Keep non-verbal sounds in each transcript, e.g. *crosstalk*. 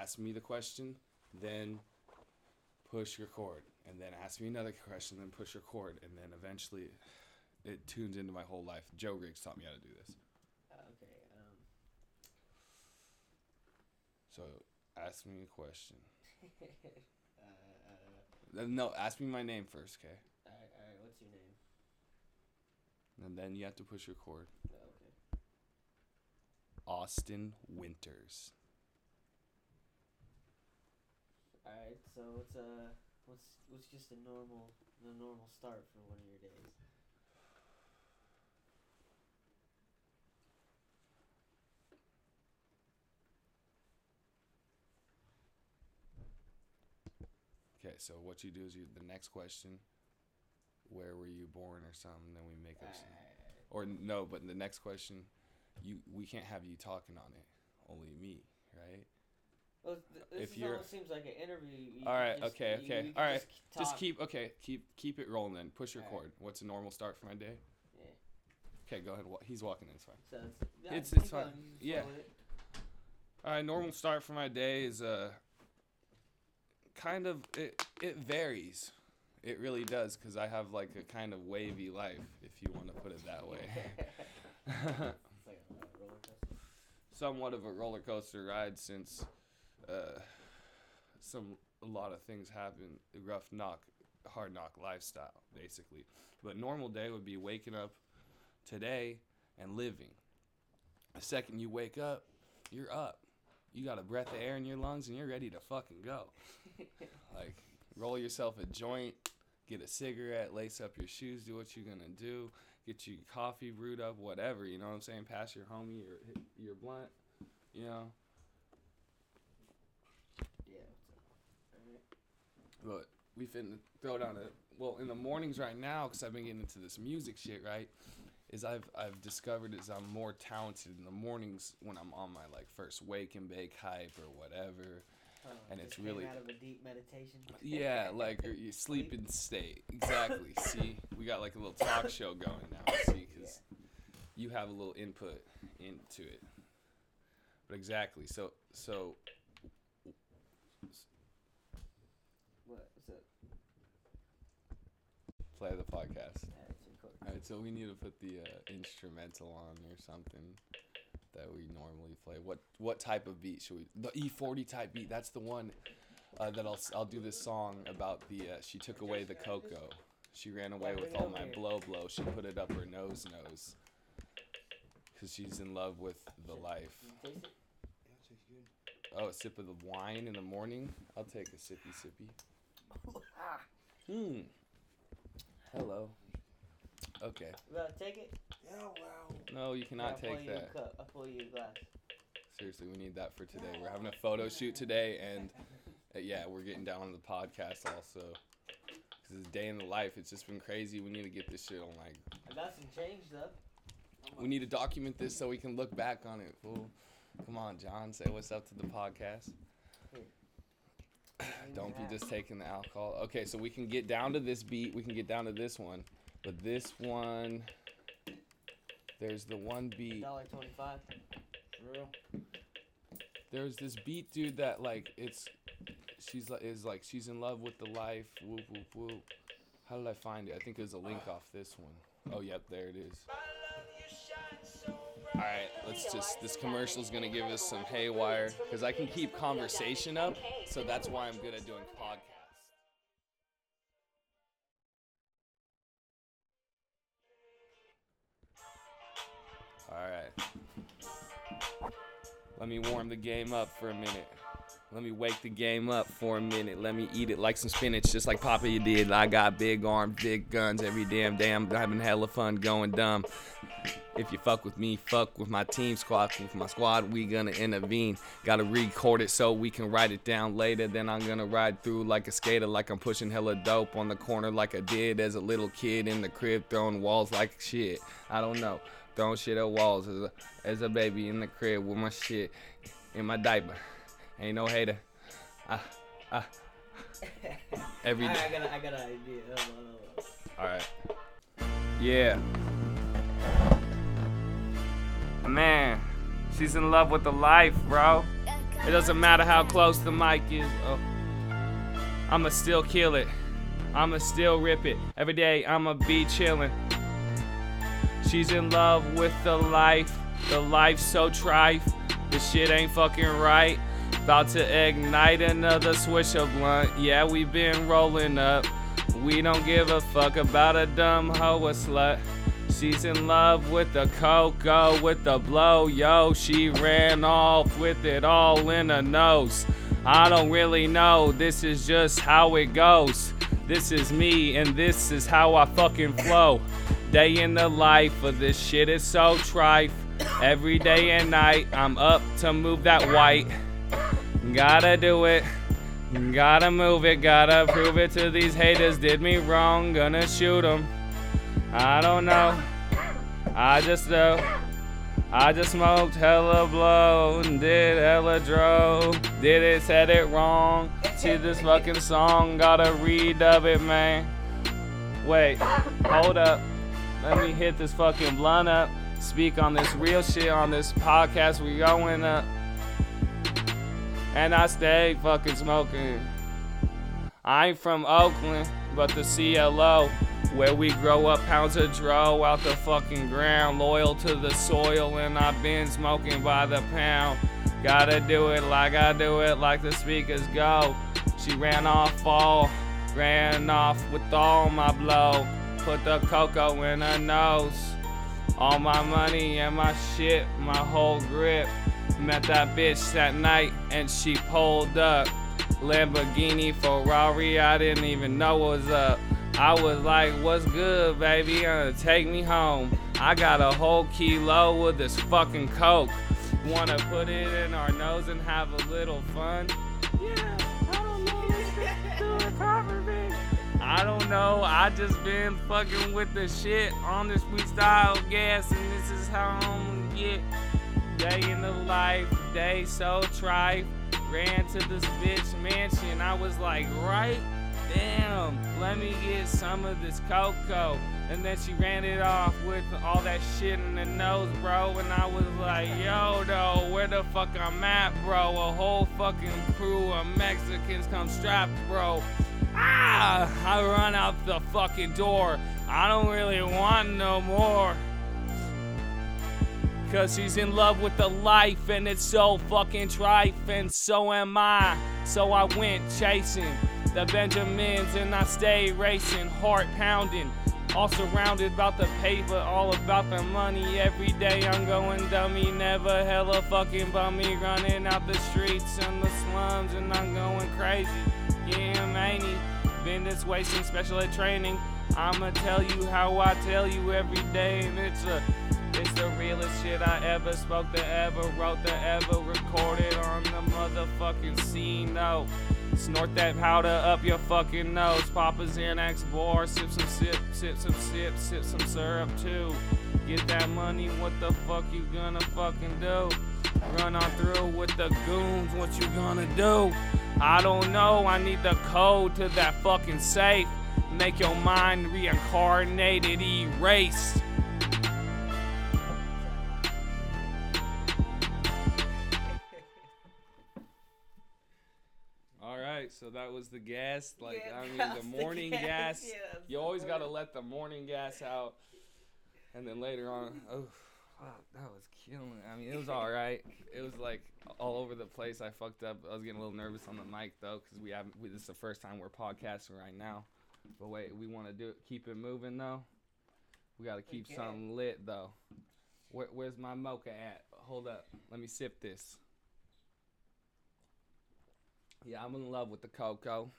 ask me the question, then push your record, and then ask me another question, then push your record, and then eventually it tunes into my whole life. Joe Riggs taught me how to do this. Okay. Um. So ask me a question. uh, No, ask me my name first, okay? all right, all right. What's your name? And then you have to push record. Oh, okay. Austin Winters. All right. So what's uh what's what's just a normal the normal start for one of your days? Okay, so what you do is you the next question, where were you born or something, then we make up some. Or no, but the next question, you we can't have you talking on it. Only me, right? Well, th- this If is you're- almost seems like an interview. You All right, just- okay, you- okay, you all right, Just, Just keep okay, keep keep it rolling then. Push Alright. record. What's a normal start for my day? Yeah. Okay, go ahead. He's walking in. It's fine. So it's, yeah, It's- it's fine. going, Yeah. it. All right, normal start for my day is uh kind of it it varies. It really does cuz I have like a kind of wavy life if you want to put it that way. *laughs* *laughs* it's like a roller coaster. Somewhat of a roller coaster ride since uh some a lot of things happen, rough knock, hard knock lifestyle basically. But normal day would be waking up today and living. The second you wake up, you're up. You got a breath of air in your lungs and you're ready to fucking go. *laughs* Like, roll yourself a joint, get a cigarette, lace up your shoes, do what you're gonna do, get your coffee brewed up, whatever. You know what I'm saying? Pass your homie your your blunt. You know. Yeah. what's up? Alright. But we finna throw down a well in the mornings right now because I've been getting into this music shit. Right, is I've I've discovered is I'm more talented in the mornings when I'm on my like first wake and bake hype or whatever. Oh, And it's really- out of a deep meditation. Yeah, *laughs* like you sleeping state. Exactly. See, we got like a little talk *laughs* show going now. See, because you have a little input into it. But exactly. So so What? What's up? Play the podcast. Yeah, it's recording. All right, so we need to put the uh, instrumental on or something that we normally play. What what type of beat should we? The E40 type beat. That's the one uh, that I'll s- I'll do this song about the. Uh, she took away the cocoa. She ran away with all my blow blow. She put it up her nose nose. Cause she's in love with the life. You taste it? Oh, a sip of the wine in the morning. I'll take a sippy sippy. *laughs* ah, Hmm. Hello. Okay. you gotta take it. Yeah, well. No, you I'll cannot pull take you a that. cup. I'll pull you a glass. Seriously, we need that for today. We're having a photo shoot today, and uh, yeah, we're getting down on the podcast also. Cause it's day in the life. It's just been crazy. We need to get this shit on like. I got some change though. We need to document this so we can look back on it. Fool. Come on, John. Say what's up to the podcast. *sighs* Don't be just taking the alcohol. Okay, so we can get down to this beat. We can get down to this one, but this one. There's the one beat. Dollar twenty-five. For real. There's this beat, dude, that like it's she's like is like she's in love with the life. Whoop whoop whoop. How did I find it? I think there's a link *sighs* off this one. Oh yep, there it is. All right, let's just this commercial is gonna give us some haywire because I can keep conversation up, so that's why I'm good at doing podcasts. All right. Let me warm the game up for a minute. Let me wake the game up for a minute. Let me eat it like some spinach, just like Popeye did. I got big arms, big guns every damn day. I'm having hella fun going dumb. If you fuck with me, fuck with my team squad. With my squad, we gonna intervene. Gotta record it so we can write it down later. Then I'm gonna ride through like a skater, like I'm pushing hella dope on the corner, like I did as a little kid in the crib, throwing walls like shit. I don't know, throwing shit at walls as a, as a baby in the crib with my shit in my diaper. Ain't no hater. Ah, ah. *laughs* Every Alright. I got, I got an idea. Hold on, hold on. All right. Yeah. Man, she's in love with the life, bro. It doesn't matter how close the mic is. Oh. I'ma still kill it. I'ma still rip it. Every day I'ma be chillin'. She's in love with the life. The life so trife. The shit ain't fucking right. About to ignite another switch of blunt. Yeah, we been rolling up. We don't give a fuck about a dumb hoe or slut. She's in love with the cocoa, with the blow, yo. She ran off with it all in her nose. I don't really know, this is just how it goes. This is me, and this is how I fucking flow. Day in the life of this shit is so trife. Every day and night, I'm up to move that white. Gotta do it. Gotta move it, gotta prove it to these haters. Did me wrong, gonna shoot them. I don't know. I just know. I just smoked hella blow and did hella dro. Did it, said it wrong. See this fucking song, gotta redub it, man. Wait, hold up. Let me hit this fucking blunt up. Speak on this real shit on this podcast. We going up. And I stay fucking smoking. I ain't from Oakland, but the CLO, where we grow up pounds of dro out the fucking ground, loyal to the soil, and I've been smoking by the pound. Gotta do it like I do it, like the speakers go. She ran off fall, ran off with all my blow. Put the cocoa in her nose. All my money and my shit, my whole grip. Met that bitch that night and she pulled up. Lamborghini, Ferrari, I didn't even know what was up. I was like, what's good, baby? Uh, take me home. I got a whole kilo of this fucking coke. Wanna put it in our nose and have a little fun? Yeah, I don't know. Do it proper, bitch. I don't know. I just been fucking with the shit on this freestyle gas, and this is how I'm gonna get. Day in the life, day so trife. Ran to this bitch mansion. I was like, right? Damn, let me get some of this cocoa. And then she ran it off with all that shit in the nose, bro. And I was like, yo, though, where the fuck I'm at, bro? A whole fucking crew of Mexicans come strapped, bro. Ah! I run out the fucking door. I don't really want no more. Cause he's in love with the life and it's so fucking trife and so am I. So I went chasing the Benjamins and I stayed racing, heart pounding. All surrounded about the paper, all about the money. Every day I'm going dummy, never hella fucking bummy. Running out the streets and the slums and I'm going crazy. Yeah, manny. Been this way since special ed training. I'ma tell you how I tell you every day, and it's a it's the realest shit I ever spoke to, ever wrote to, ever recorded on the motherfucking scene. No, snort that powder up your fucking nose. Pop a Xanax bar, sip some sip, sip some sip, sip some syrup too. Get that money, what the fuck you gonna fucking do? Run on through with the goons, what you gonna do? I don't know, I need the code to that fucking safe. Make your mind reincarnated, erased. Right, so that was the gas. Like Yeah, *laughs* I mean, the the morning gas, gas. yeah, you always gotta let the morning gas out, and then later on, oh, that was killing. I mean, it was all *laughs* right. It was like all over the place. I fucked up. I was getting a little nervous on the mic though, because we haven't. We, this is the first time we're podcasting right now. But wait, we want to do it. Keep it moving though. We gotta keep something lit though. Where, where's my mocha at? Hold up. Let me sip this. Yeah, I'm in love with the cocoa.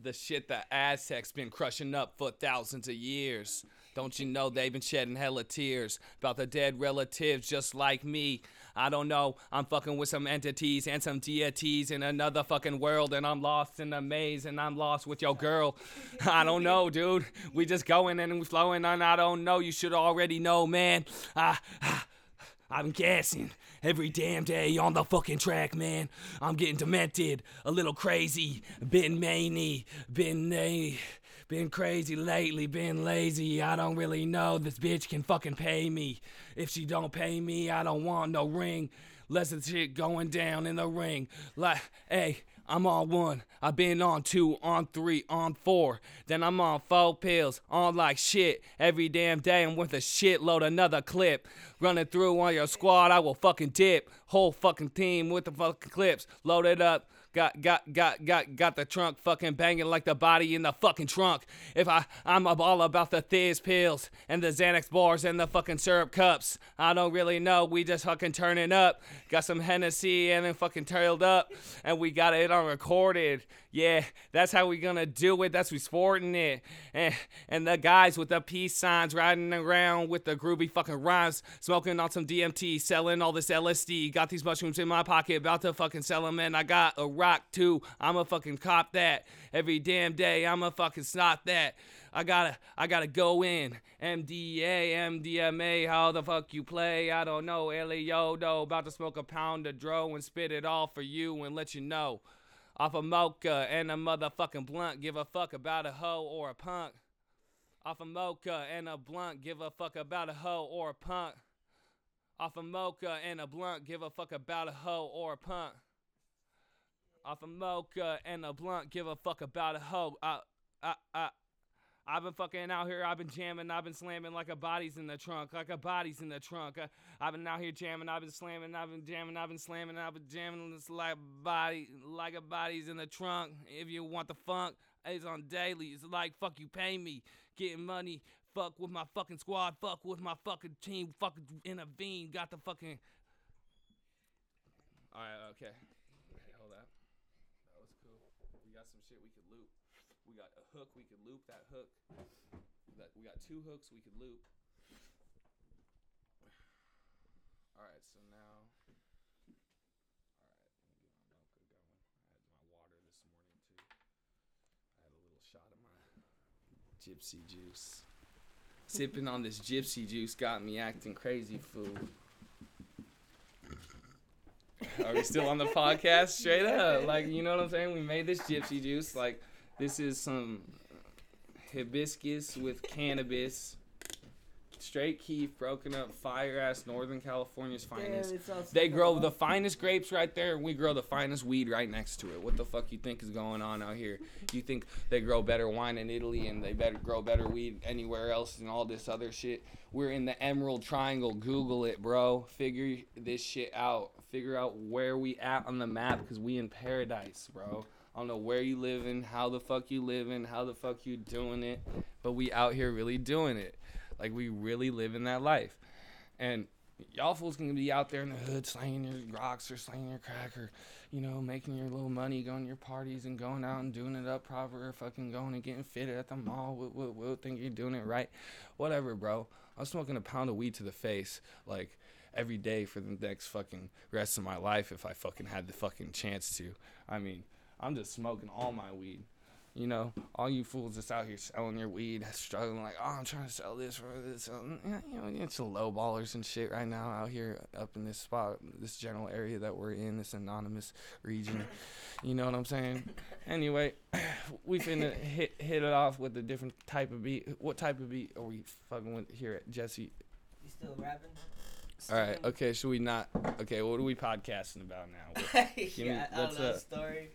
The shit that Aztecs been crushing up for thousands of years. Don't you know they've been shedding hella tears about the dead relatives just like me? I don't know. I'm fucking with some entities and some deities in another fucking world, and I'm lost in a maze, and I'm lost with your girl. *laughs* I don't know, dude. We just going and we flowing, and I don't know. You should already know, man. Ah, ah, I'm gassing every damn day on the fucking track, man. I'm getting demented, a little crazy, been many, been a. Been crazy lately, been lazy. I don't really know. This bitch can fucking pay me. If she don't pay me, I don't want no ring. Let's the shit going down in the ring. Like, hey, I'm on one. I've been on two, on three, on four. Then I'm on four pills, on like shit. Every damn day I'm with a shitload another clip. Running through on your squad, I will fucking dip. Whole fucking team with the fucking clips. Loaded up. Got got got got got the trunk fucking banging like the body in the fucking trunk. If I I'm all about the Thizz pills and the Xanax bars and the fucking syrup cups. I don't really know. We just fucking turning up. Got some Hennessy and then fucking tailed up, and we got it on recorded. Yeah, that's how we gonna do it. That's we sporting it. And and the guys with the peace signs riding around with the groovy fucking rhymes, smoking on some DMT, selling all this LSD. Got these mushrooms in my pocket, about to fucking sell them, and I got a rock too. I'ma fucking cop that every damn day. I'ma fucking snot that. I gotta, I gotta go in. MDA, MDMA, how the fuck you play? I don't know. Eliodo, about to smoke a pound of dro and spit it all for you and let you know. Off a mocha and a motherfucking blunt, give a fuck about a hoe or a punk. Off a mocha and a blunt, give a fuck about a hoe or a punk. Off a mocha and a blunt, give a fuck about a hoe or a punk. Off a mocha and a blunt, give a fuck about a hoe. I, I, I, I've been fucking out here. I've been jamming. I've been slamming like a body's in the trunk. Like a body's in the trunk. Uh, I've been out here jamming. I've been slamming. I've been jamming. I've been slamming. I've been jamming. It's like a body, like a body's in the trunk. If you want the funk, it's on daily. It's like fuck you, pay me, getting money. Fuck with my fucking squad. Fuck with my fucking team. Fucking intervene. Got the fucking. All right. Okay, hold up. That was cool. We got some shit we could loop. We got a hook. We could loop that hook. That we got two hooks we could loop. All right. So now. All right. Let me get my mocha going. I had my water this morning too. I had a little shot of my gypsy juice. Sipping on this gypsy juice got me acting crazy, fool. Are we still on the podcast? Straight up. Like, you know what I'm saying? We made this gypsy juice. Like, this is some hibiscus with cannabis. Straight keef, broken up, fire ass Northern California's finest. They grow the finest grapes right there, and we grow the finest weed right next to it. What the fuck you think is going on out here? You think they grow better wine in Italy and they better grow better weed anywhere else and all this other shit? We're in the Emerald Triangle. Google it, bro. Figure this shit out. Figure out where we at on the map because we in paradise, bro. I don't know where you living, how the fuck you living, how the fuck you doing it, but we out here really doing it. Like we really living that life. And y'all fools can be out there in the hood slanging your rocks or slanging your crack or, you know, making your little money, going to your parties and going out and doing it up proper or fucking going and getting fitted at the mall. We'll, we'll, we'll think you're doing it right. Whatever, bro. I'm smoking a pound of weed to the face, like, every day for the next fucking rest of my life if I fucking had the fucking chance to. I mean, I'm just smoking all my weed. You know, all you fools that's out here selling your weed, struggling like, oh, I'm trying to sell this for this. You know, it's some low ballers and shit right now out here up in this spot, this general area that we're in, this anonymous region. You know what I'm saying? Anyway, we finna hit hit it off with a different type of beat. What type of beat are we fucking with here at Jesse? You still rapping? All right, okay, should we not? Okay, what are we podcasting about now? *laughs* What- me- I don't know. Story.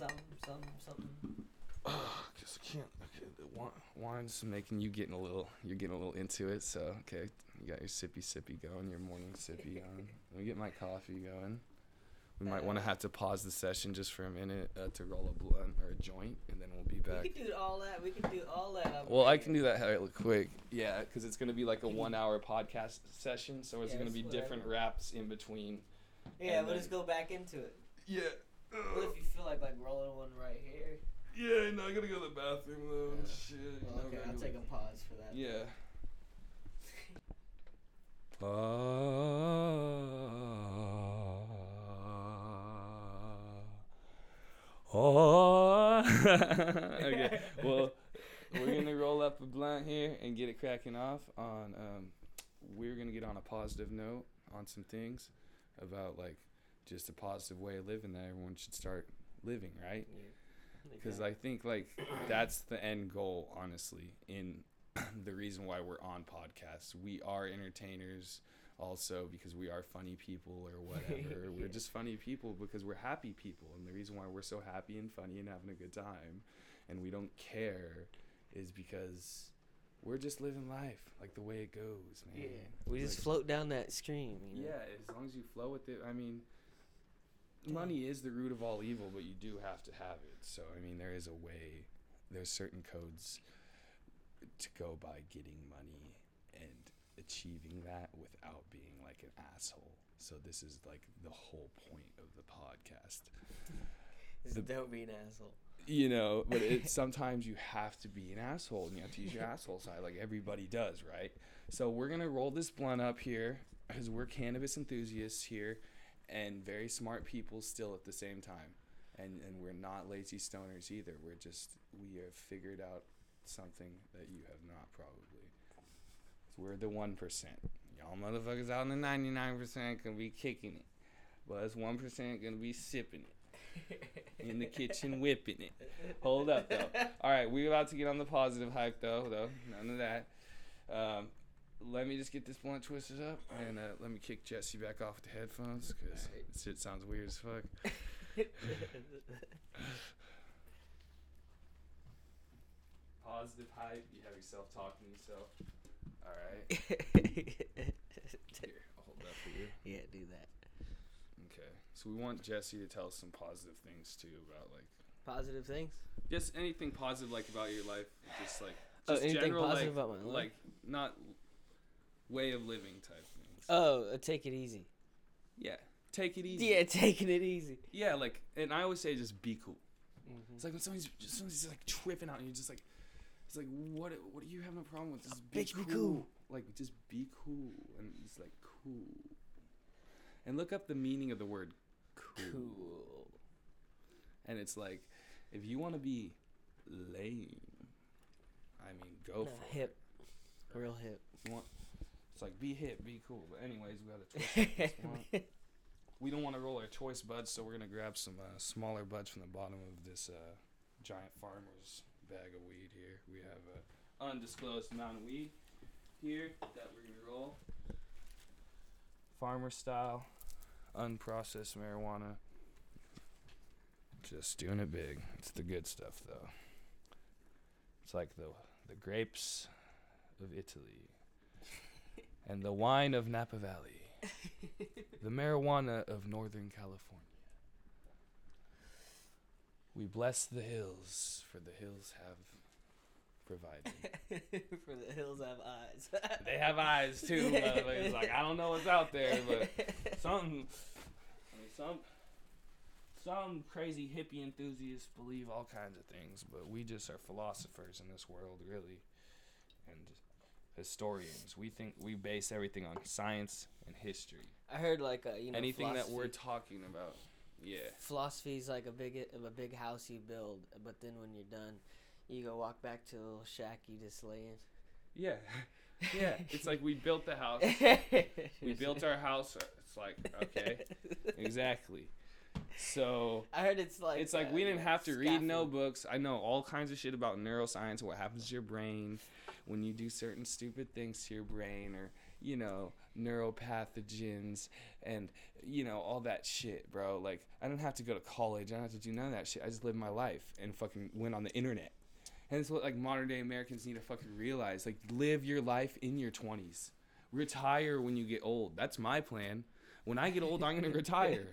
Something, something, something. Cause I can't. Okay, the wi- wine's making you getting a little. You're getting a little into it. So okay, you got your sippy sippy going, your morning sippy going. Let me get my coffee going. We might want to have to pause the session just for a minute uh, to roll a blunt or a joint, and then we'll be back. We can do all that. We can do all that. Well, I here. can do that quick. Yeah, because it's gonna be like a one-hour podcast session, so it's Yeah, gonna it's be different whatever. raps in between. Yeah, we'll then- just go back into it. Yeah. What if you feel like like rolling one right here? Yeah, no, I gotta go to the bathroom though and Yeah. shit. you Well, know, okay, I'll take a pause for that. Yeah. Oh. *laughs* okay. Well, we're gonna roll up a blunt here and get it cracking off. On um, we're gonna get on a positive note on some things about like just a positive way of living that everyone should start living, right? because I think like that's the end goal, honestly. In *clears throat* the reason why we're on podcasts, we are entertainers. also because we are funny people or whatever. *laughs* We're just funny people because we're happy people. And the reason why we're so happy and funny and having a good time and we don't care is because we're just living life like the way it goes, man. Yeah. We just float down that stream. You know? Yeah, as long as you flow with it. I mean, money is the root of all evil, but you do have to have it. So, I mean, there is a way, there's certain codes to go by getting money and achieving that without being like an asshole. So, this is like the whole point of the podcast. The- don't be an asshole. You know, but it, *laughs* sometimes you have to be an asshole and you have to use your *laughs* asshole side like everybody does, right? So we're going to roll this blunt up here because we're cannabis enthusiasts here and very smart people still at the same time. And, and we're not lazy stoners either. We're just, we have figured out something that you have not probably. We're the 1%. Y'all motherfuckers out in the 99% gonna be kicking it. But us 1% gonna be sipping it *laughs* in the kitchen whipping it. Hold up though. All right, we're about to get on the positive hype though. Though none of that. Um, let me just get this blunt twisted up and uh, let me kick Jesse back off with the headphones because Alright. this shit sounds weird as fuck. *laughs* Positive hype. You have yourself talking to yourself. All right. *laughs* Here, I'll hold that for you. yeah, do that. Okay. So we want Jesse to tell us some positive things too about like Positive things. just anything positive like about your life. Just like Oh, just anything general positive like, about my life? like not way of living type things. Oh, uh, take it easy. yeah. Take it easy. Yeah, *laughs* taking it easy. Yeah, like and I always say just be cool. Mm-hmm. It's like when somebody's just somebody's like tripping out and you're just like it's like what what are you having a problem with? Just be bitch, be cool. cool. Like just be cool and it's like cool. And look up the meaning of the word cool. Cool. And it's like if you want to be lame, I mean go No, for it. hip. Real hip. You want- It's like be hip, be cool. But anyways, we got a blunt. we don't want to roll our choice buds, so we're gonna grab some uh, smaller buds from the bottom of this uh, giant farmer's bag of weed here. We have a undisclosed amount of weed here that we're gonna roll. Farmer style, unprocessed marijuana. Just doing it big. It's the good stuff though. It's like the the grapes of Italy and the wine of Napa Valley. *laughs* the marijuana of Northern California. We bless the hills, for the hills have provided. *laughs* For the hills have eyes. *laughs* they have eyes too, motherfuckers. Like I don't know what's out there, but some, I mean, some, some crazy hippie enthusiasts believe all kinds of things, but we just are philosophers in this world, really, and historians. We think we base everything on science and history. I heard like uh, you know Anything that we're talking about, yeah. philosophy is like a big a big house you build, but then when you're done, you go walk back to a little shack you just lay in. Yeah. *laughs* Yeah. It's like we built the house. *laughs* We built our house. It's like, okay. *laughs* Exactly. So *laughs* I heard it's like it's like we didn't have to read no books. I know all kinds of shit about neuroscience and what happens to your brain when you do certain stupid things to your brain or, you know, neuropathogens and, you know, all that shit, bro. Like, I didn't have to go to college. I didn't have to do none of that shit. I just lived my life and fucking went on the internet. And it's what like modern day Americans need to fucking realize. Like, live your life in your 20s. Retire when you get old. That's my plan. When I get old, I'm gonna *laughs* retire.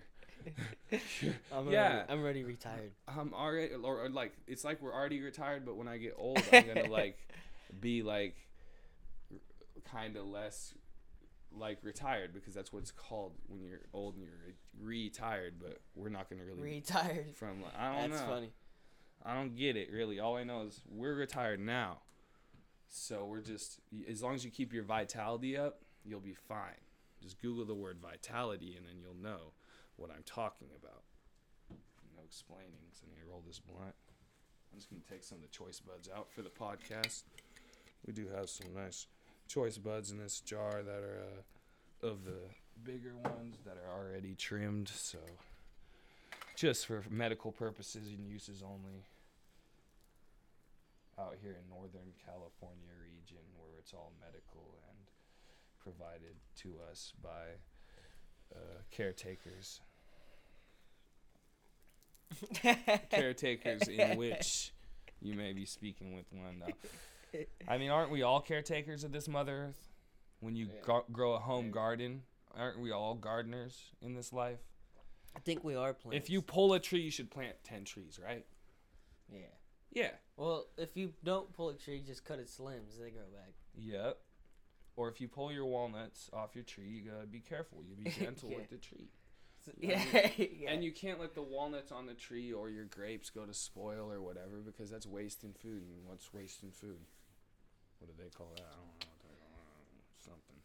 I'm Yeah. already, I'm already retired. I'm already, or, or like, it's like we're already retired, but when I get old, I'm gonna *laughs* like be like kind of less like retired because that's what it's called when you're old and you're retired. But we're not gonna really Retired. from. Like, I don't That's know. funny. I don't get it really. All I know is we're retired now, so we're just as long as you keep your vitality up, you'll be fine. Just Google the word vitality and then you'll know what I'm talking about. No explaining. So I'm gonna roll this blunt. I'm just gonna take some of the choice buds out for the podcast. We do have some nice choice buds in this jar that are uh, of the bigger ones that are already trimmed. So just for medical purposes and uses only. Out here in Northern California region where it's all medical and provided to us by uh, caretakers. *laughs* caretakers in which you may be speaking with one now. I mean, aren't we all caretakers of this Mother Earth? When you Yeah. gar- grow a home Yeah. garden, aren't we all gardeners in this life? I think we are plants. If you pull a tree, you should plant 10 trees, right? yeah. Yeah. Well, if you don't pull a tree, just cut its limbs. They grow back. Yep. Or if you pull your walnuts off your tree, you gotta be careful. You be *laughs* gentle Yeah. with the tree. *laughs* Yeah. And you can't let the walnuts on the tree or your grapes go to spoil or whatever because that's wasting food. And what's wasting food? What do they call that? I don't know. What they call it. Something.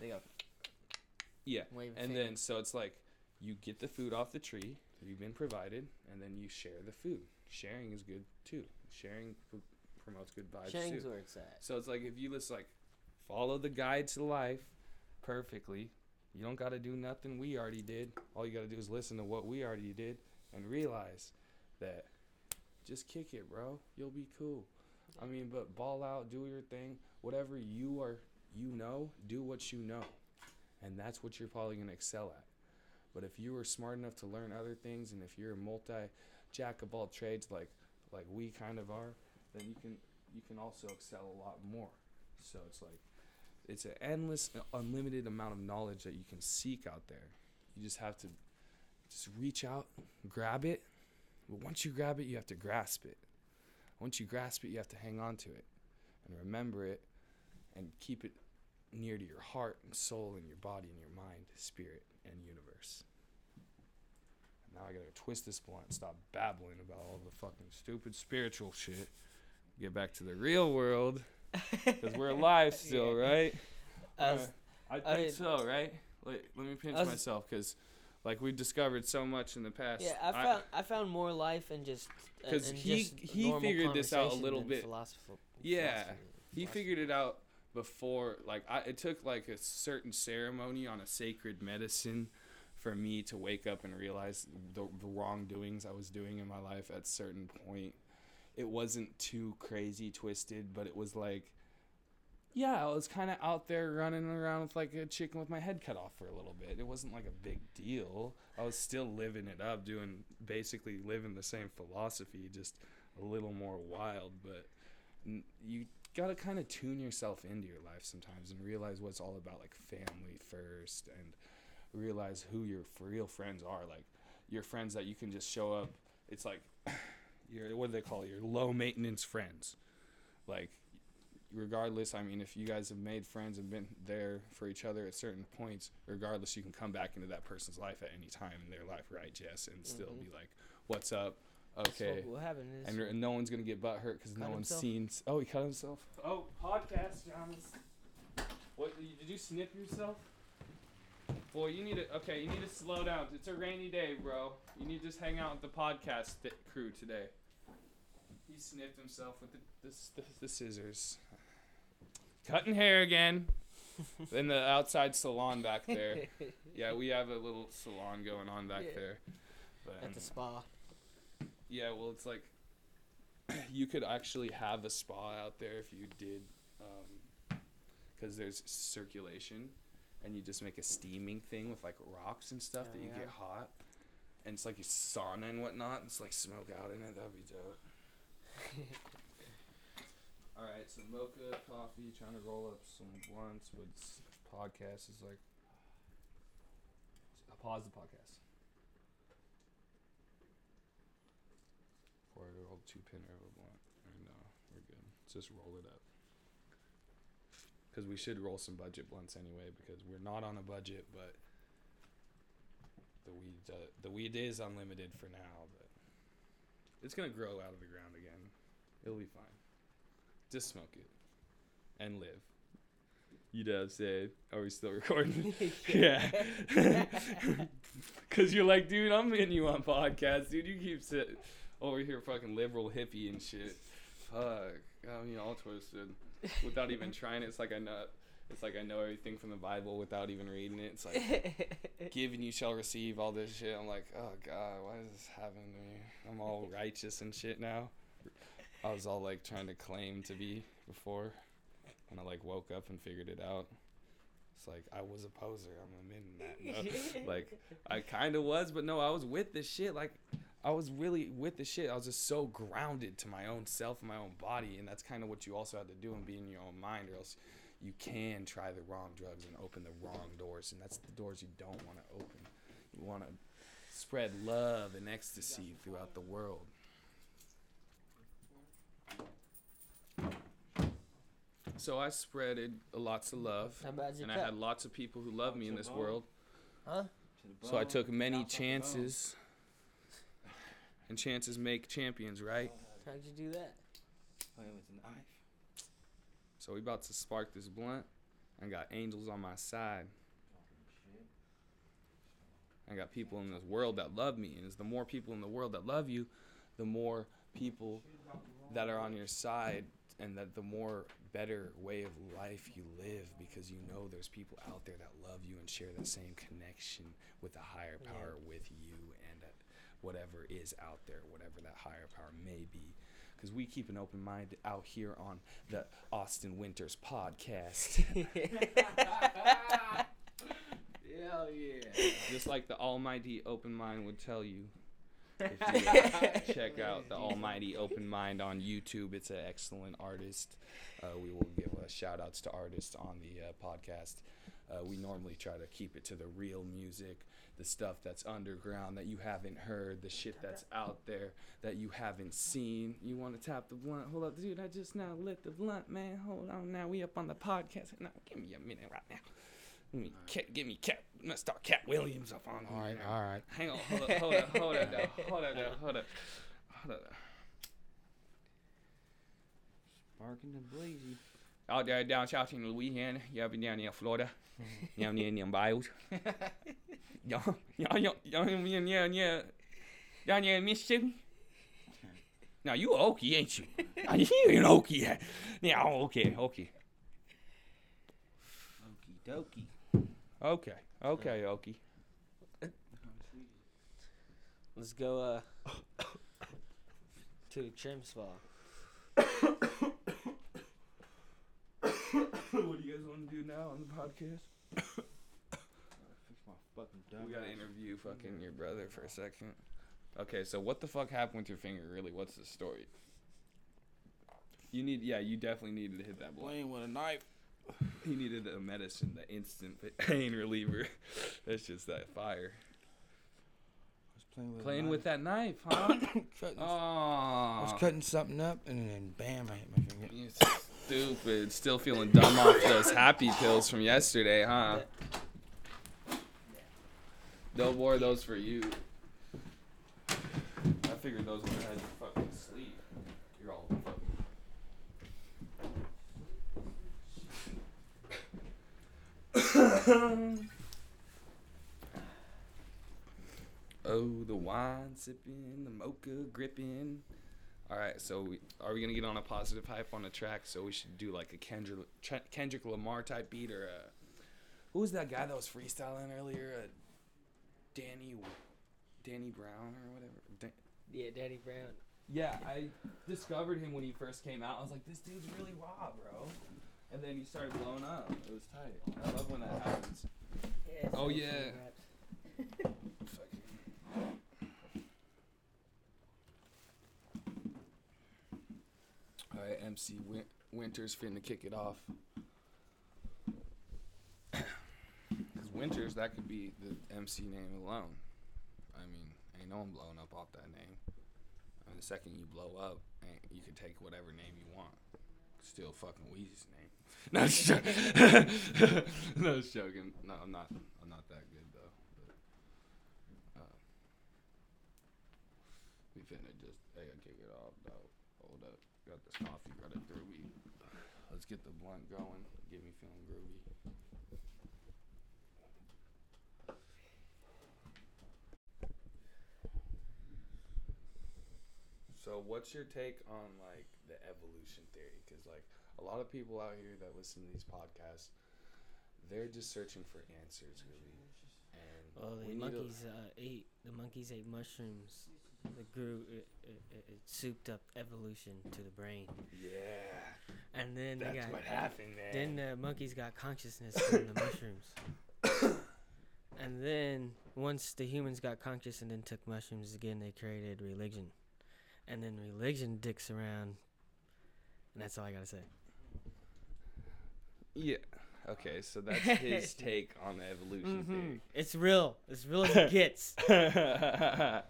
They go. Yeah. And then so it's like you get the food off the tree that you've been provided, and then you share the food. Sharing is good too. Sharing p- promotes good vibes Sharing's too. where it's at. So it's like if you just like follow the guide to life perfectly, you don't got to do nothing we already did. All you got to do is listen to what we already did and realize that just kick it, bro. You'll be cool. I mean, but ball out, do your thing. Whatever you are, you know, do what you know. And that's what you're probably going to excel at. But if you are smart enough to learn other things and if you're a multi jack of all trades like like we kind of are, then you can you can also excel a lot more. So it's like it's an endless, uh, unlimited amount of knowledge that you can seek out there. You just have to just reach out, grab it. But once you grab it, you have to grasp it. Once you grasp it, you have to hang on to it and remember it and keep it near to your heart and soul and your body and your mind, spirit, and universe. Now I gotta twist this blunt and stop babbling about all the fucking stupid spiritual shit. Get back to the real world *laughs* because we're alive still, Yeah. right? As- I I think so, right? Like, let me pinch I myself because, like, we've discovered so much in the past. yeah, I found I, found more life in just uh, 'Cause in he- just he figured this out a little bit. Yeah, philosophy- he philosophy. figured it out before. Like, I, it took like a certain ceremony on a sacred medicine for me to wake up and realize the, the wrongdoings I was doing in my life at certain point. It wasn't too crazy twisted, but it was like, yeah, I was kind of out there running around with like a chicken with my head cut off for a little bit. It wasn't like a big deal. I was still living it up, doing basically living the same philosophy, just a little more wild. But you gotta kind of tune yourself into your life sometimes and realize what's all about, like family first, and realize who your real friends are. Like your friends that you can just show up. It's like your what do they call it? Your low maintenance friends. Like regardless, I mean, if you guys have made friends and been there for each other at certain points, regardless, you can come back into that person's life at any time in their life, right, Jess, and still Mhm. be like, "What's up? Okay." What, what happened is and, and no one's gonna get butt hurt because no one's himself? seen. s- Oh, he cut himself. Oh, podcast, Jonas. What did you snip yourself? Boy, you need to. Okay, you need to slow down. It's a rainy day, bro. You need to just hang out with the podcast th- crew today. He snipped himself with the the, the, the scissors. Cutting hair again. *laughs* in the outside salon back there. *laughs* Yeah, we have a little salon going on back Yeah. there. But at the um, spa. yeah, well, it's like *clears throat* you could actually have a spa out there if you did, um, because there's circulation, and you just make a steaming thing with like rocks and stuff Oh, that you yeah. get hot, and it's like a sauna and whatnot. And it's like smoke out in it. That'd be dope. *laughs* All right, so mocha coffee, trying to roll up some blunts, but podcast is like. I Pause the podcast. Four year old two pinner of a blunt. And uh, we're good. Let's just roll it up. Because we should roll some budget blunts anyway, because we're not on a budget, but the weed uh, the weed is unlimited for now, but it's gonna grow out of the ground again. It'll be fine. Just smoke it and live. You know what I'm saying? Are we still recording? *laughs* yeah. *laughs* *laughs* Cause you're like, dude, I'm in you on podcast, dude. You keep sitting over here, fucking liberal hippie and shit. Fuck, got me all twisted. Without even trying it, it's like I know. It's like I know everything from the Bible without even reading it. It's like, give and you shall receive all this shit. I'm like, oh god, why is this happening to me? I'm all righteous and shit now. I was all like trying to claim to be before, and I like woke up and figured it out. It's like I was a poser. I'm admitting that. no. *laughs* like I kind of was, but no, I was with this shit. Like I was really with the shit. I was just so grounded to my own self, my own body, and that's kind of what you also have to do and be in your own mind, or else you can try the wrong drugs and open the wrong doors, and that's the doors you don't want to open. You want to spread love and ecstasy throughout the world. So I spreaded lots of love, How bad's your and I had lots of people who love me in this world. Huh? So I took many Knock off the bone. chances, and chances make champions, right? How'd you do that? Oh, it was a knife. So we about to spark this blunt. I got angels on my side. I got people in this world that love me, and it's the more people in the world that love you, the more people that are on your side, and that the more better way of life you live because you know there's people out there that love you and share that same connection with a higher Yeah. power with you and that whatever is out there, whatever that higher power may be. Because we keep an open mind out here on the Austin Winters podcast. *laughs* *laughs* Hell yeah. Just like the Almighty Open Mind would tell you. If *laughs* you uh, check out the *laughs* Almighty Open Mind on YouTube, it's an excellent artist. Uh, we will give uh, shout outs to artists on the uh, podcast. Uh, we normally try to keep it to the real music, the stuff that's underground that you haven't heard, the shit that's out there that you haven't seen. You want to tap the blunt? Hold up, dude. I just now lit the blunt, man. Hold on, now we up on the podcast. Now, give me a minute right now. Give me, Cat, give me Cat. Let's start Katt Williams up on. All right, here. all right. Hang on, hold up, hold up, hold up, now, *laughs* hold up, hold up, hold up. Sparking and blazing. Out there down south in Louisiana, you ever down in Florida, *laughs* down in them bayous. *laughs* Y'all, y'all, y'all, y'all, yeah, yeah, down in Mississippi. Now you Okie, ain't you? Now you an Okie. Yeah, oh, okay, okay, Okie dokie. okay, okay, Okie. Let's go uh to the trim spa. what do you guys want to do now on the podcast? Fix my fucking dumb We gotta interview fucking your brother for a second. Okay, so what the fuck happened with your finger? Really, what's the story? You need, yeah, you definitely needed to hit that blunt. Playing with a knife. He needed a medicine, the instant *laughs* pain reliever. That's just that fire. I was playing with. Playing with that knife, huh? *coughs* Cutting, I was cutting something up and then bam, I hit my finger. you stupid. Still feeling dumb off those happy pills from yesterday, huh? They'll wore those for you. I figured those would have had you fucking sleep. You're all fucking. *laughs* oh, the wine sipping, the mocha gripping. All right, so we, are we gonna get on a positive hype on the track? So we should do like a Kendrick Kendrick Lamar type beat or a who was that guy that was freestyling earlier? Uh, Danny Danny Brown or whatever. Dan- Yeah, Danny Brown. yeah, I discovered him when he first came out. I was like, this dude's really raw, bro. And then he started blowing up. It was tight. I love when that happens. Yeah, Oh, yeah. *laughs* All right, MC Win- Winters finna kick it off. *coughs* Because Winters, that could be the MC name alone. I mean, ain't no one blowing up off that name. I mean, the second you blow up, ain't, you can take whatever name you want. Still fucking Weezy's name. No, just joking. *laughs* no, just joking. No, I'm not. I'm not that good though. But, uh, we finna just. Hey, I kick it off though. Hold up. Got this coffee running through me. Let's get the blunt going. Get me feeling groovy. So, what's your take on like the evolution theory? Because like a lot of people out here that listen to these podcasts, they're just searching for answers, really. And Well, the we need to- monkeys uh, ate the monkeys ate mushrooms it grew. It, it, it, it souped up evolution to the brain, Yeah, and then they got what happened, man. then the monkeys got consciousness from the mushrooms. *coughs* And then once the humans got conscious and then took mushrooms again, they created religion. And then religion dicks around. And that's all I gotta say. Yeah. Okay, so that's his *laughs* take on the evolution Mhm. It's real. It's real as it *laughs* gets. *laughs* Hang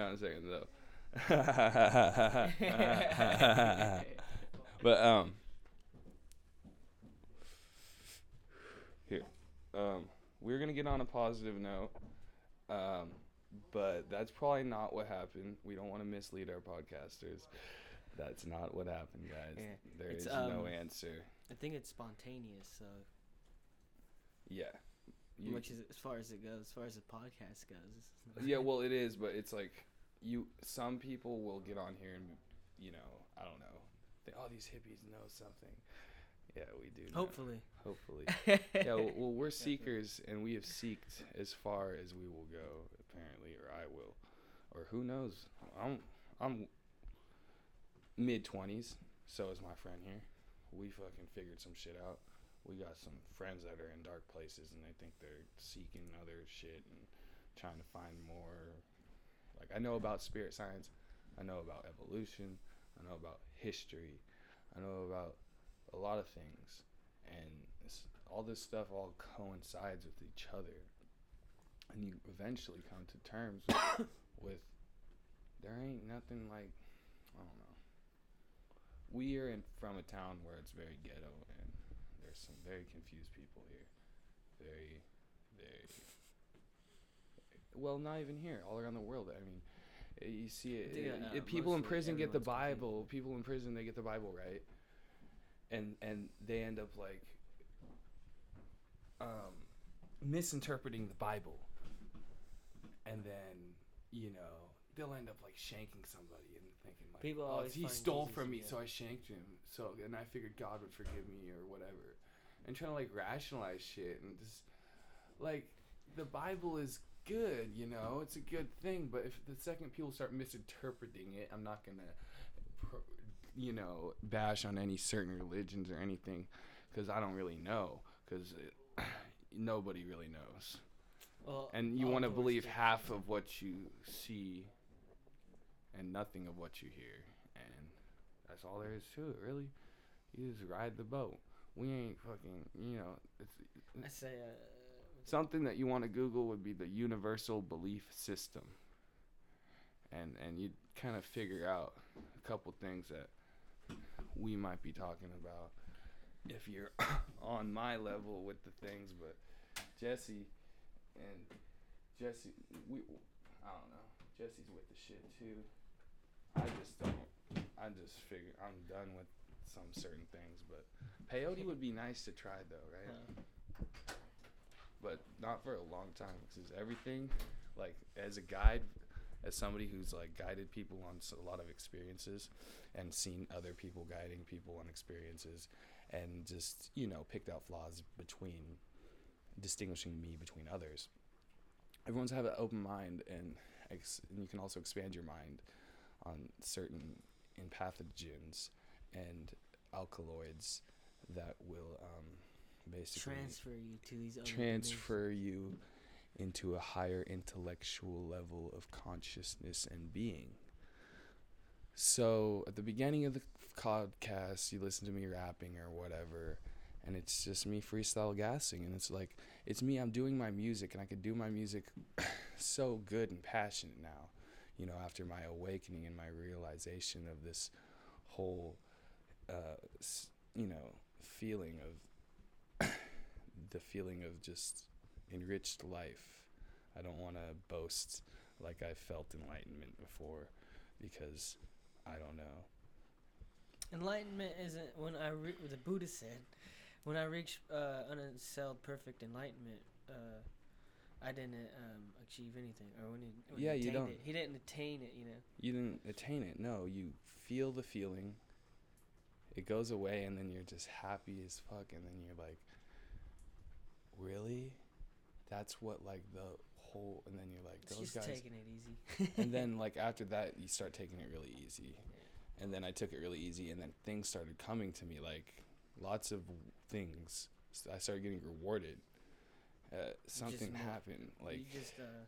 on a second though. but um here. Um we're gonna get on a positive note. Um but that's probably not what happened. We don't want to mislead our podcasters. That's not what happened, guys. Yeah, There it's, is no um, answer. I think it's spontaneous, so Yeah. You- which is as far as it goes, as far as the podcast goes. yeah, well, it is, but it's like you. Some people will get on here and, you know, I don't know. They, oh, these hippies know something. Yeah, we do. know. Hopefully. Hopefully. *laughs* yeah. Well, well, we're seekers, and we have seeked as far as we will go. Apparently, or I will, or who knows? I'm I'm mid twenties. So is my friend here. We fucking figured some shit out. We got some friends that are in dark places, and they think they're seeking other shit and trying to find more. Like I know about spirit science. I know about evolution. I know about history. I know about a lot of things, and all this stuff all coincides with each other, and you eventually come to terms *coughs* with, with there ain't nothing like I don't know. We are in from a town where it's very ghetto, and there's some very confused people here, very, very. Well, not even here, all around the world. I mean, eh, you see it. eh, uh, eh, people in prison get the everyone's confused. Bible. People in prison they get the Bible right, and and they end up like um, misinterpreting the Bible, and then you know they'll end up like shanking somebody and thinking like, People oh, always he stole Jesus from me, so I shanked him. So and I figured God would forgive me or whatever, and trying to like rationalize shit and just like the Bible is good, you know, it's a good thing. But if the second people start misinterpreting it, I'm not gonna, you know, bash on any certain religions or anything, because I don't really know, because *sighs* nobody really knows, Well, and you want to believe half of what you see, and nothing of what you hear, and that's all there is to it, really. You just ride the boat. We ain't fucking, you know, it's I say, uh, something that you want to google would be the universal belief system and and you'd kind of figure out a couple things that we might be talking about if you're *coughs* on my level with the things but jesse and jesse we i don't know jesse's with the shit too i just don't i just figure i'm done with some certain things but peyote would be nice to try though right? But not for a long time because everything like as a guide as somebody who's like guided people on a lot of experiences and seen other people guiding people on experiences and just you know picked out flaws between distinguishing me between others. Everyone's have an open mind and, ex- and you can also expand your mind on certain pathogens and alkaloids that will um, basically transfer you to these other transfer you into a higher intellectual level of consciousness and being. So at the beginning of the podcast, you listen to me rapping or whatever, and it's just me freestyle gassing, and it's like it's me. I'm doing my music, and I could do my music *coughs* so good and passionate now. You know, after my awakening and my realization of this whole, uh, you know, feeling of *coughs* the feeling of just enriched life. I don't want to boast like I felt enlightenment before because I don't know. Enlightenment isn't when I re- the Buddha said, when I reach uh, unassailed perfect enlightenment, uh, I didn't um, achieve anything. Or when he when he you don't. It, he didn't attain it. You know. You didn't attain it. No, you feel the feeling. It goes away and then you're just happy as fuck and then you're like really? That's what like the whole, and then you're like, those just guys. taking it easy. *laughs* and then *laughs* like after that, you start taking it really easy, and then I took it really easy, and then things started coming to me, like lots of things. I started getting rewarded. Uh, something happened, like you just uh,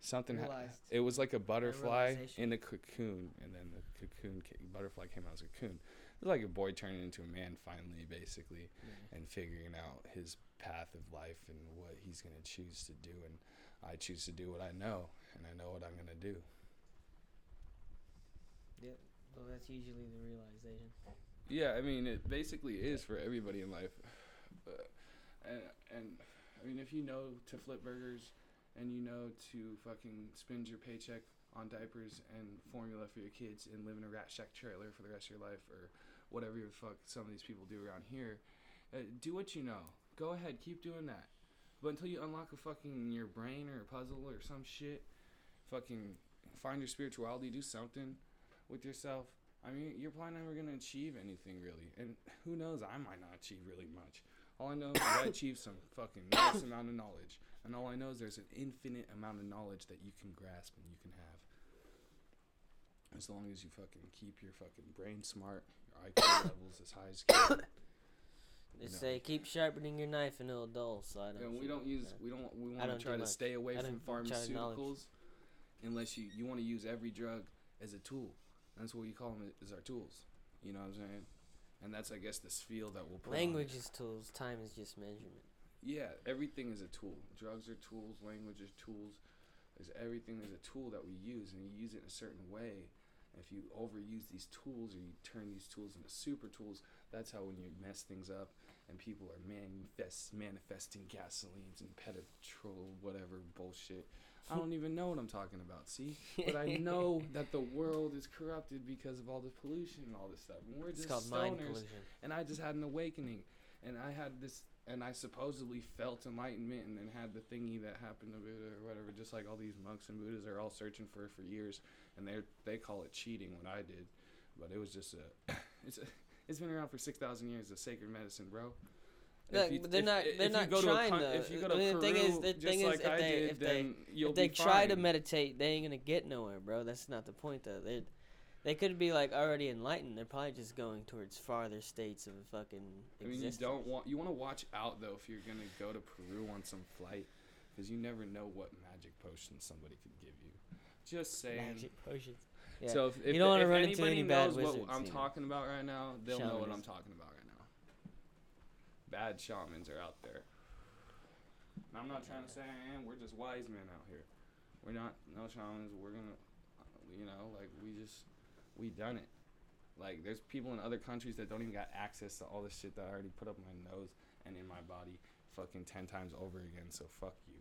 something. Ha- realized it was like a butterfly in a cocoon, and then the cocoon ca- butterfly came out as a cocoon. It was like a boy turning into a man finally, basically, yeah. and figuring out his path of life and what he's gonna choose to do. And I choose to do what I know, and I know what I'm gonna do. Yeah, Well, that's usually the realization. Yeah, I mean, it basically is for everybody in life. But, and, and I mean, if you know to flip burgers and you know to fucking spend your paycheck on diapers and formula for your kids and live in a rat shack trailer for the rest of your life or whatever the fuck some of these people do around here, uh, do what you know. Go ahead, keep doing that. But until you unlock a fucking your brain or a puzzle or some shit, fucking find your spirituality, do something with yourself. I mean, you're probably never gonna achieve anything really, and who knows? I might not achieve really much. All I know is I achieved some fucking nice amount of knowledge, and all I know is there's an infinite amount of knowledge that you can grasp and you can have. As long as you fucking keep your fucking brain smart, your IQ *coughs* levels as high as you can. They know. say keep sharpening your knife and it'll dull. So I don't. And we don't use that. we don't we want to try to stay away from don't try knowledge. pharmaceuticals unless you you want to use every drug as a tool. That's what we call them is our tools. You know what I'm saying? And that's I guess this field that we'll put on. Language is tools. Time is just measurement. Yeah, everything is a tool. Drugs are tools. Language is tools. There's everything is a tool that we use, and you use it in a certain way. If you overuse these tools or you turn these tools into super tools, that's how when you mess things up and people are manifest manifesting gasolines and petrol whatever bullshit. I don't even know what I'm talking about. See, but I *laughs* know that the world is corrupted because of all the pollution and all this stuff. And we're It's just called mind stoners pollution. and I just had an awakening, and I had this, and I supposedly felt enlightenment, and then had the thingy that happened to Buddha or whatever. Just like all these monks and Buddhas are all searching for for years, and they they call it cheating what I did, but it was just a, *coughs* it's a, it's been around for six thousand years. A sacred medicine, bro. Look, you- but they're if- not. They're not to a trying to- If you go to I mean, the thing is- the thing is, like if I they- did, if they, if they try to meditate, they ain't gonna get nowhere, bro. That's not the point, though. They they could be like already enlightened. They're probably just going towards farther states of fucking. I mean, you don't want you want to watch out though if you're gonna go to Peru on some flight, because you never know what magic potion somebody could give you. Just saying. magic potions. Yeah. So if, if You don't wanna if run into anybody any bad knows what I'm talking about right now, they'll know what I'm talking about. Bad shamans are out there. And I'm not trying to say I am. We're just wise men out here. We're not no shamans. We're gonna, you know, like we just we done it. Like there's people in other countries that don't even got access to all this shit that I already put up my nose and in my body fucking ten times over again. So fuck you.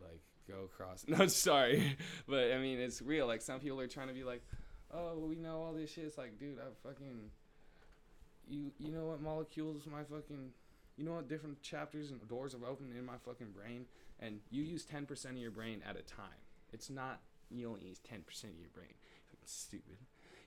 Like go cross. *laughs* No, sorry, but I mean it's real. Like some people are trying to be like, oh, we know all this shit. It's like, dude, I fucking. You you know what molecules my fucking. You know what different chapters and doors have opened in my fucking brain, and you use ten percent of your brain at a time. It's not you only use ten percent of your brain. Fucking stupid.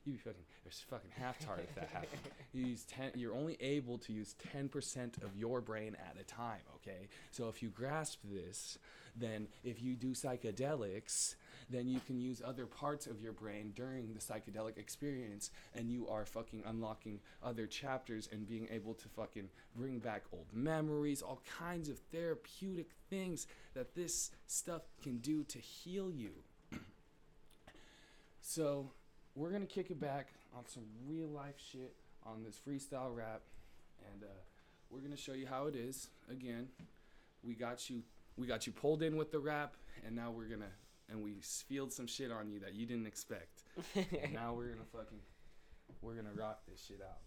You be fucking there's fucking half tard if that happened. You use ten. You're only able to use ten percent of your brain at a time. Okay. So if you grasp this, then if you do psychedelics, then you can use other parts of your brain during the psychedelic experience, and you are fucking unlocking other chapters and being able to fucking bring back old memories, all kinds of therapeutic things that this stuff can do to heal you. *clears throat* so, we're gonna kick it back on some real life shit on this freestyle rap, and uh, we're gonna show you how it is. Again, we got you, we got you pulled in with the rap, and now we're gonna and we spilled some shit on you that you didn't expect. *laughs* and now we're gonna fucking, we're gonna rock this shit out.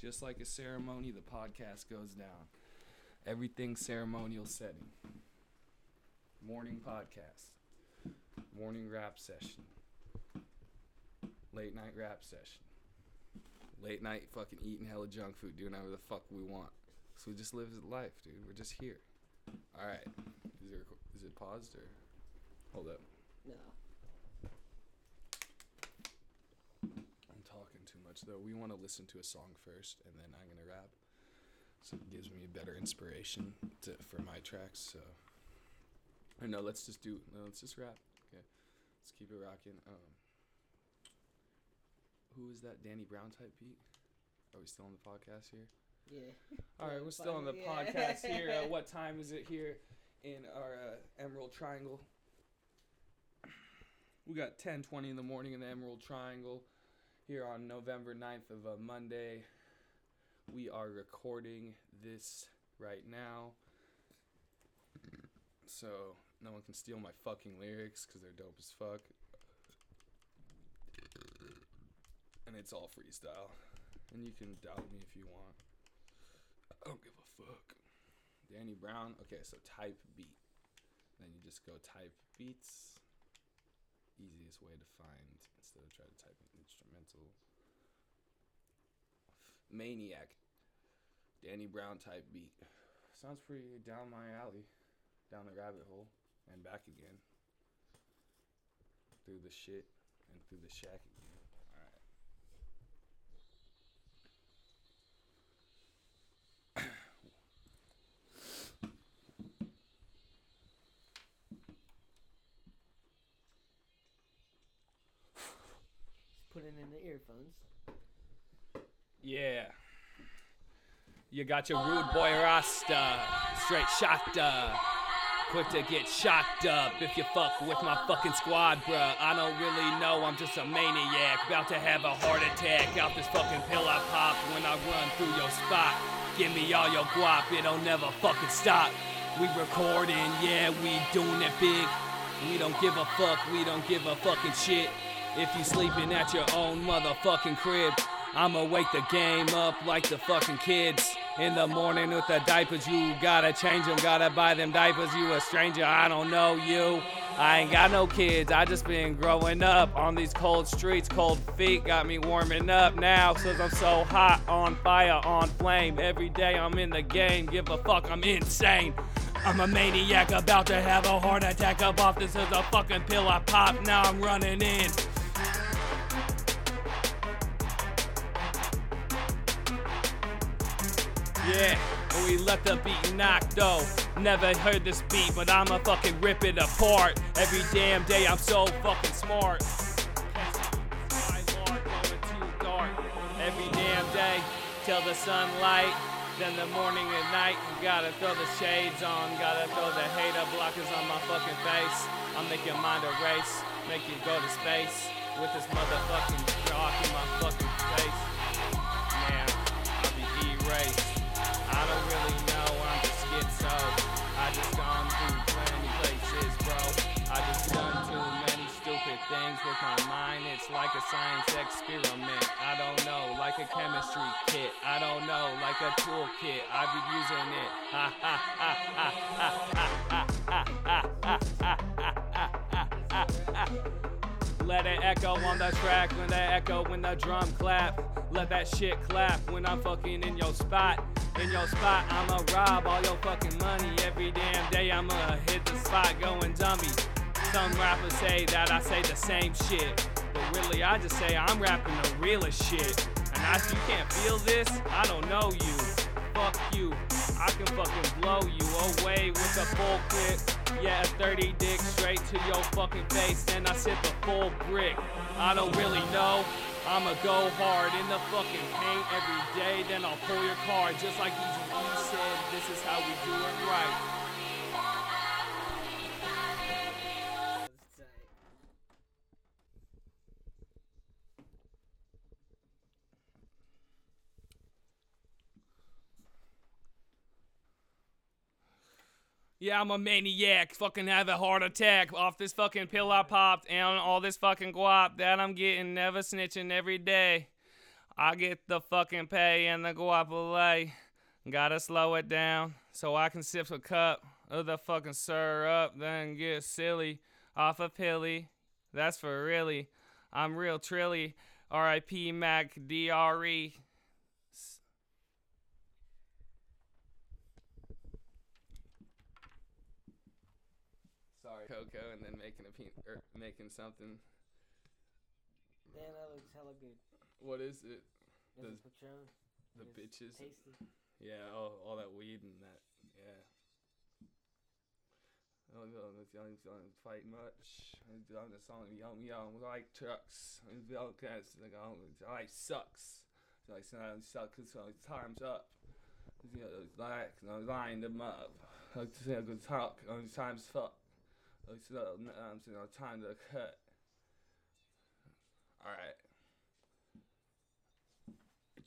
Just like a ceremony, the podcast goes down. Everything ceremonial setting. Morning podcast. Morning rap session. Late night rap session. Late night fucking eating hella junk food, doing whatever the fuck we want. So we just live life, dude. We're just here. All right. Is it is it paused or? Hold up. no. I'm talking too much though. We want to listen to a song first, and then I'm gonna rap. So it gives me a better inspiration to for my tracks. So Know. Let's just do. No, let's just rap. Okay. Let's keep it rocking. Um. Who is that? Danny Brown type beat. Are we still on the podcast here? Yeah. All right, we're still on the *laughs* yeah. podcast here. Uh, *laughs* what time is it here in our uh, Emerald Triangle? We got 10:20 in the morning in the Emerald Triangle here on November 9th of a Monday. We are recording this right now. So, no one can steal my fucking lyrics cuz they're dope as fuck. And it's all freestyle. And you can doubt me if you want. I don't give a fuck. Danny Brown. Okay, so type beat. Then you just go type beats. Easiest way to find instead of trying to type instrumental. Maniac. Danny Brown type beat. Sounds pretty down my alley. Down the rabbit hole. And back again. Through the shit and through the shack again. Alright. Put it in the earphones. Yeah. You got your rude boy Rasta, straight shot. Quick to get shocked up if you fuck with my fucking squad, bruh. I don't really know, I'm just a maniac. About to have a heart attack out this fucking pill I pop when I run through your spot. Give me all your guap, it'll never fucking stop. We recording, yeah, we doing it big. We don't give a fuck, we don't give a fucking shit. If you sleeping at your own motherfucking crib, I'ma wake the game up like the fucking kids. In the morning with the diapers, you gotta change them, gotta buy them diapers. You a stranger, I don't know you. I ain't got no kids, I just been growing up on these cold streets. Cold feet got me warming up now, cause I'm so hot, on fire, on flame. Every day I'm in the game, give a fuck, I'm insane. I'm a maniac about to have a heart attack. Up off this is a fucking pill I pop, now I'm running in. Yeah, we let the beat knock though. Never heard this beat, but I'ma fucking rip it apart. Every damn day I'm so fucking smart. Every damn day till the sunlight. Then the morning and night, gotta throw the shades on, gotta throw the hater blockers on my fucking face. I'm making mind a race, make you go to space with this motherfucking rock in my fucking face. Man, I'll be erased. I don't really know, I'm just schizo. I just gone through plenty places, bro. I just done too many stupid things with my mind. It's like a science experiment. I don't know, like a chemistry kit. I don't know, like a toolkit. I be using it. Ha ha ha ha ha ha ha ha ha ha ha ha ha ha let it echo on the track when they echo when the drum clap. Let that shit clap when I'm fucking in your spot. In your spot, I'ma rob all your fucking money every damn day. I'ma hit the spot going dummy. Some rappers say that I say the same shit, but really I just say I'm rapping the realest shit. And I, you can't feel this, I don't know you. Fuck you, I can fucking blow you away with a full clip. Yeah, a 30 dick straight to your fucking face, then I sit the full brick. I don't really know. I'ma go hard in the fucking paint every day, then I'll pull your car just like Easy E said. This is how we do it right. Yeah, I'm a maniac. Fucking have a heart attack off this fucking pill I popped and all this fucking guap that I'm getting. Never snitching every day. I get the fucking pay and the guap away. Gotta slow it down so I can sip a cup of the fucking syrup, then get silly off a pilly. That's for really. I'm real trilly. R.I.P. Mac Dre Sorry, Coco, and then making a pe- or making something. Damn, that looks hella good. What is it? Is it Patron? The It's bitches. Tasty. Yeah, oh, all that weed and that. Yeah. I don't know if you don't fight much. I'm the song young young like trucks. The cats like like sucks. So like so sucks so time's up. You know, like I line them up. To say a good talk. Time's fuck. So um, so time to cut. All right.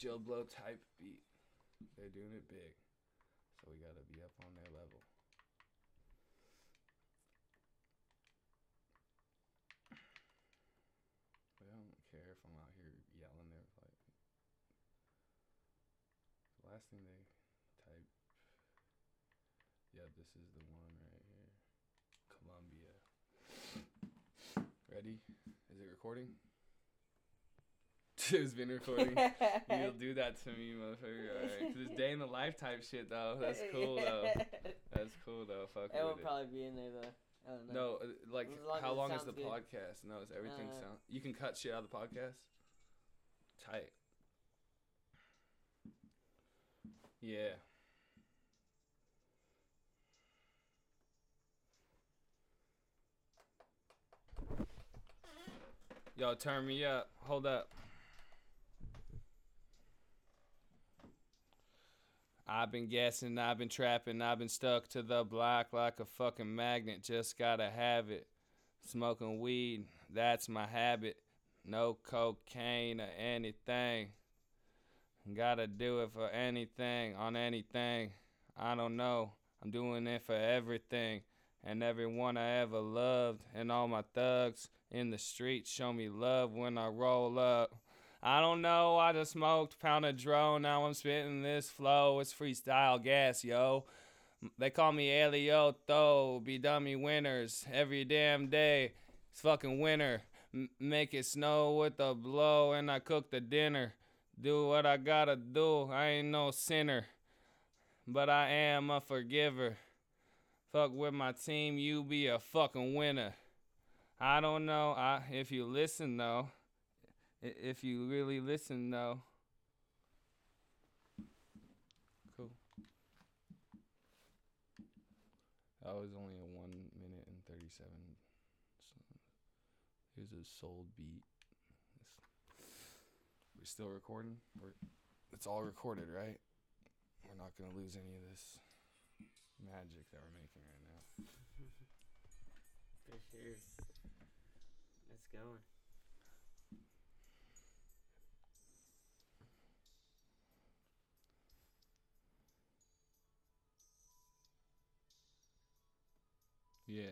Joe Blow type beat. They're doing it big. So we gotta be up on their level. I don't care if I'm out here yelling there like the last thing they type Yeah, this is the one right here. Columbia. Ready? Is it recording? *laughs* it's been recording. *laughs* You'll do that to me, motherfucker. Alright. This day in the life type shit though. That's *laughs* cool though. That's cool though. Fuck It will probably be in there though. I don't know. No, uh, like long how long is the good. podcast? No, it's everything Uh, sound. You can cut shit out of the podcast. Tight. Yeah. Yo, turn me up. Hold up. I've been guessing, I've been trapping, I've been stuck to the block like a fucking magnet. Just gotta have it. Smoking weed, that's my habit. No cocaine or anything. Gotta do it for anything, on anything. I don't know. I'm doing it for everything. And everyone I ever loved. And all my thugs in the streets show me love when I roll up. I don't know, I just smoked, pound a drone, now I'm spitting this flow. It's freestyle gas, yo. They call me Elioto, be dummy winners every damn day. It's fucking winter. M- make it snow with a blow, and I cook the dinner. Do what I gotta do, I ain't no sinner. But I am a forgiver. Fuck with my team, you be a fucking winner. I don't know, I if you listen though. If you really listen though. Cool. That was only a one minute and thirty seven. So here's a sold beat. We're still recording. We're it's all recorded, right? We're not gonna lose any of this magic that we're making right now. *laughs* For sure. Going. Yeah.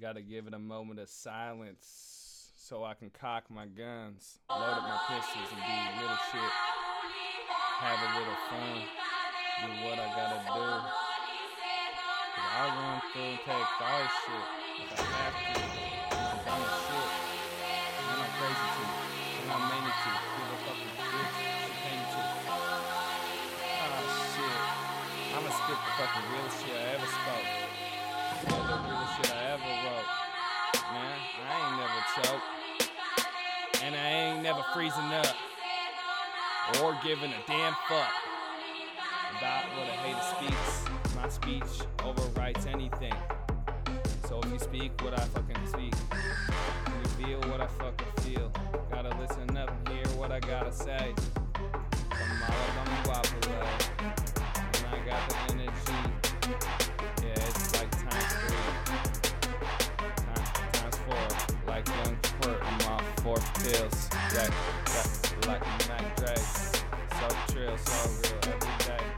Gotta give it a moment of silence so I can cock my guns, load up my pistols, and do little shit. Have a little fun. Do what I gotta do. I'll run through and take all shit if I have to. Fucking real shit I ever spoke. Yeah, the realest shit I ever wrote. Man, I ain't never choked. And I ain't never freezing up. Or giving a damn fuck about what a hater speaks. My speech overwrites anything. So if you speak what I fucking speak, you feel what I fucking feel. Gotta listen up and hear what I gotta say. From all got the energy. Yeah, it's like times three. Time- Times four. Like young squirt, I'm four pills. Yeah, yeah, like Mac Dre. So trill, so real every day.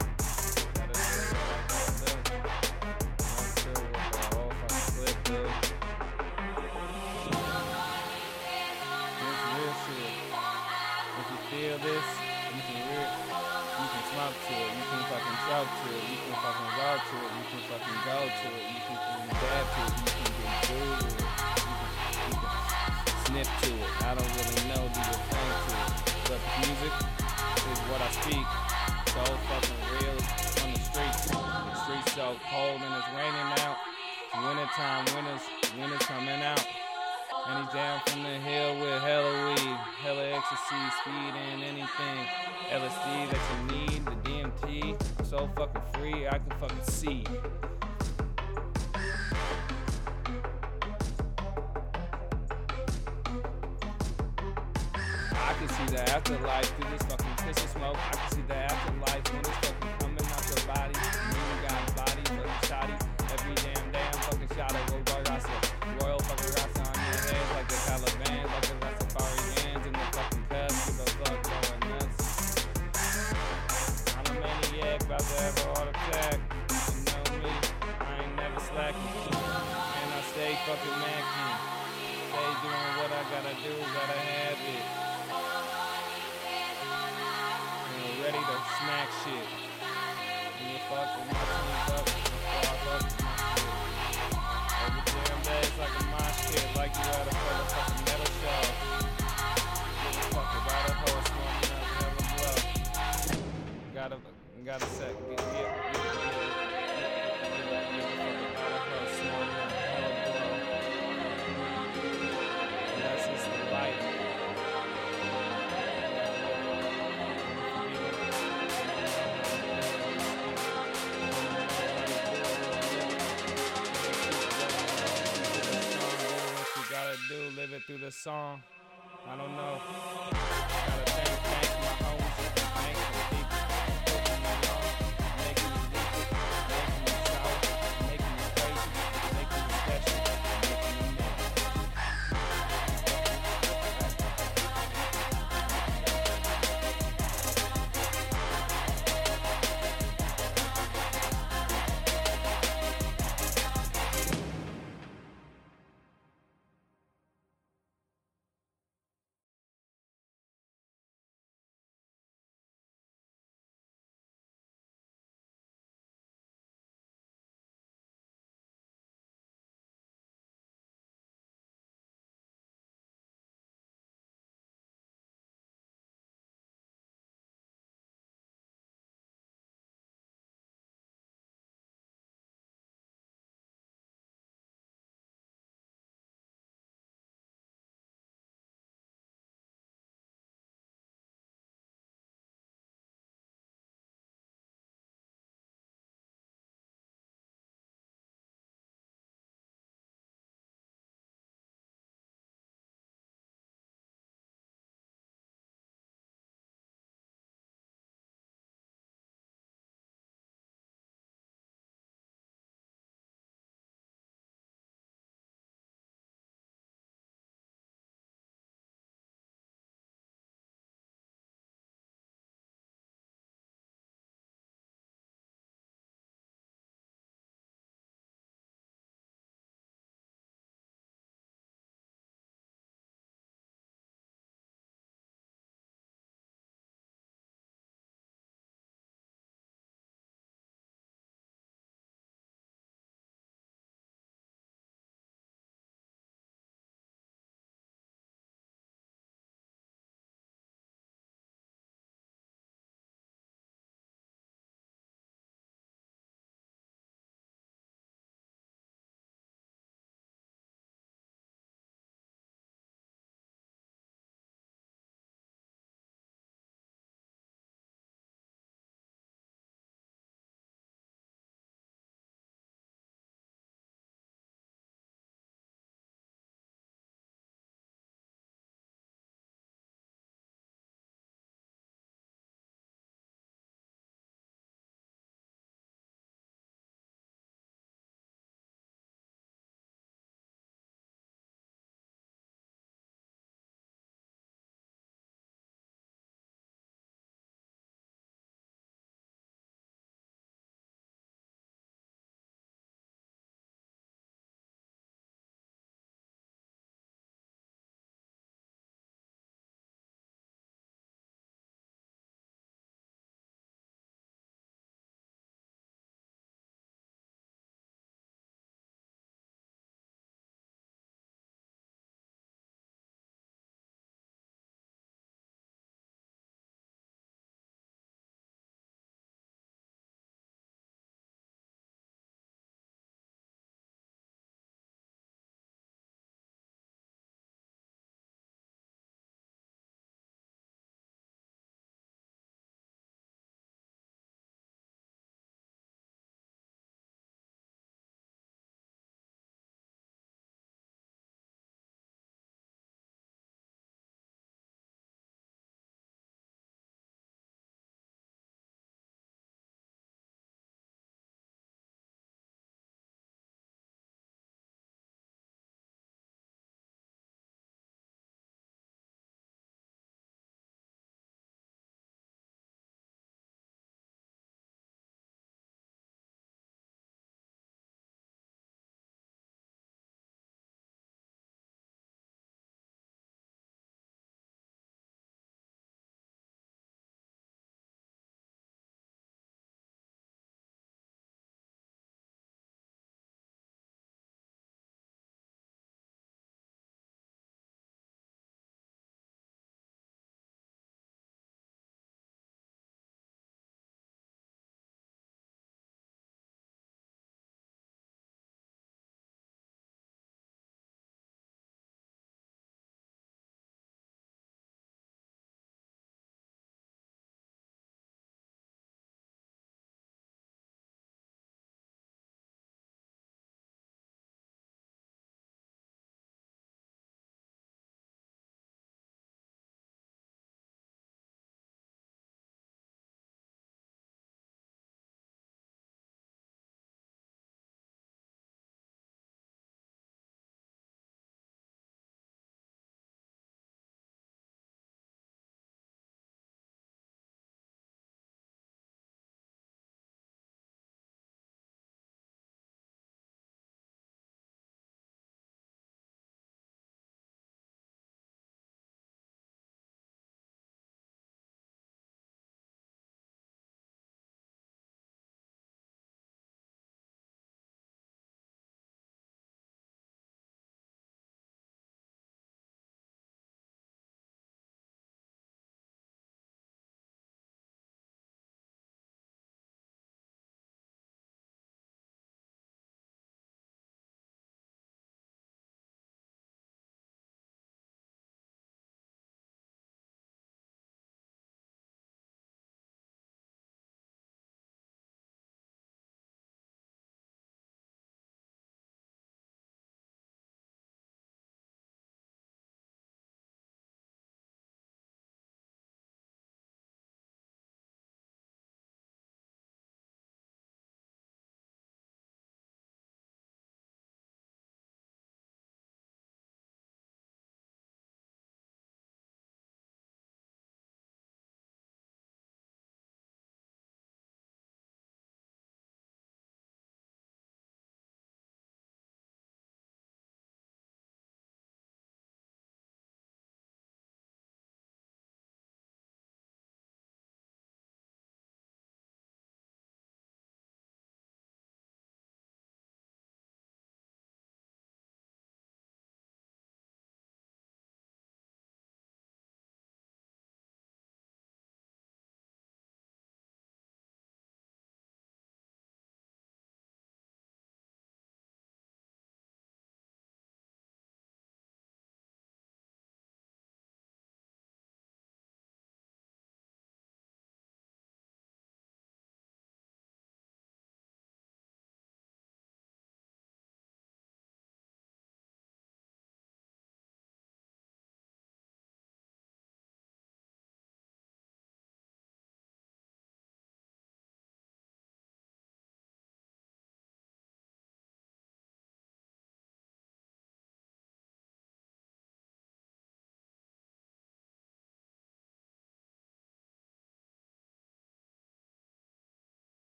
Fucking go to it. You can fucking dab to it. You can get booed with it. You can, you can snip to it. I don't really know, do your thing to it. But music is what I speak. So fucking real on the streets. The streets so cold and it's raining out. Wintertime, winters, winter's coming out. And he's down from the hill with hella weed, hella ecstasy, speed, and anything. LSD that you need, so fucking free, I can fucking see. I can see the afterlife through this fucking piss of smoke. I can see the afterlife when it's fucking do, gotta have it. Ready to smack shit. And you fuck with my up, I fuck. Every damn day it's like a mosh like you at a fucking metal show. Fuck about a horse warming up, never blow. Gotta, gotta set, get, get, get, get, it through the song. I don't know. Gotta thank, thank my homies, thank the people.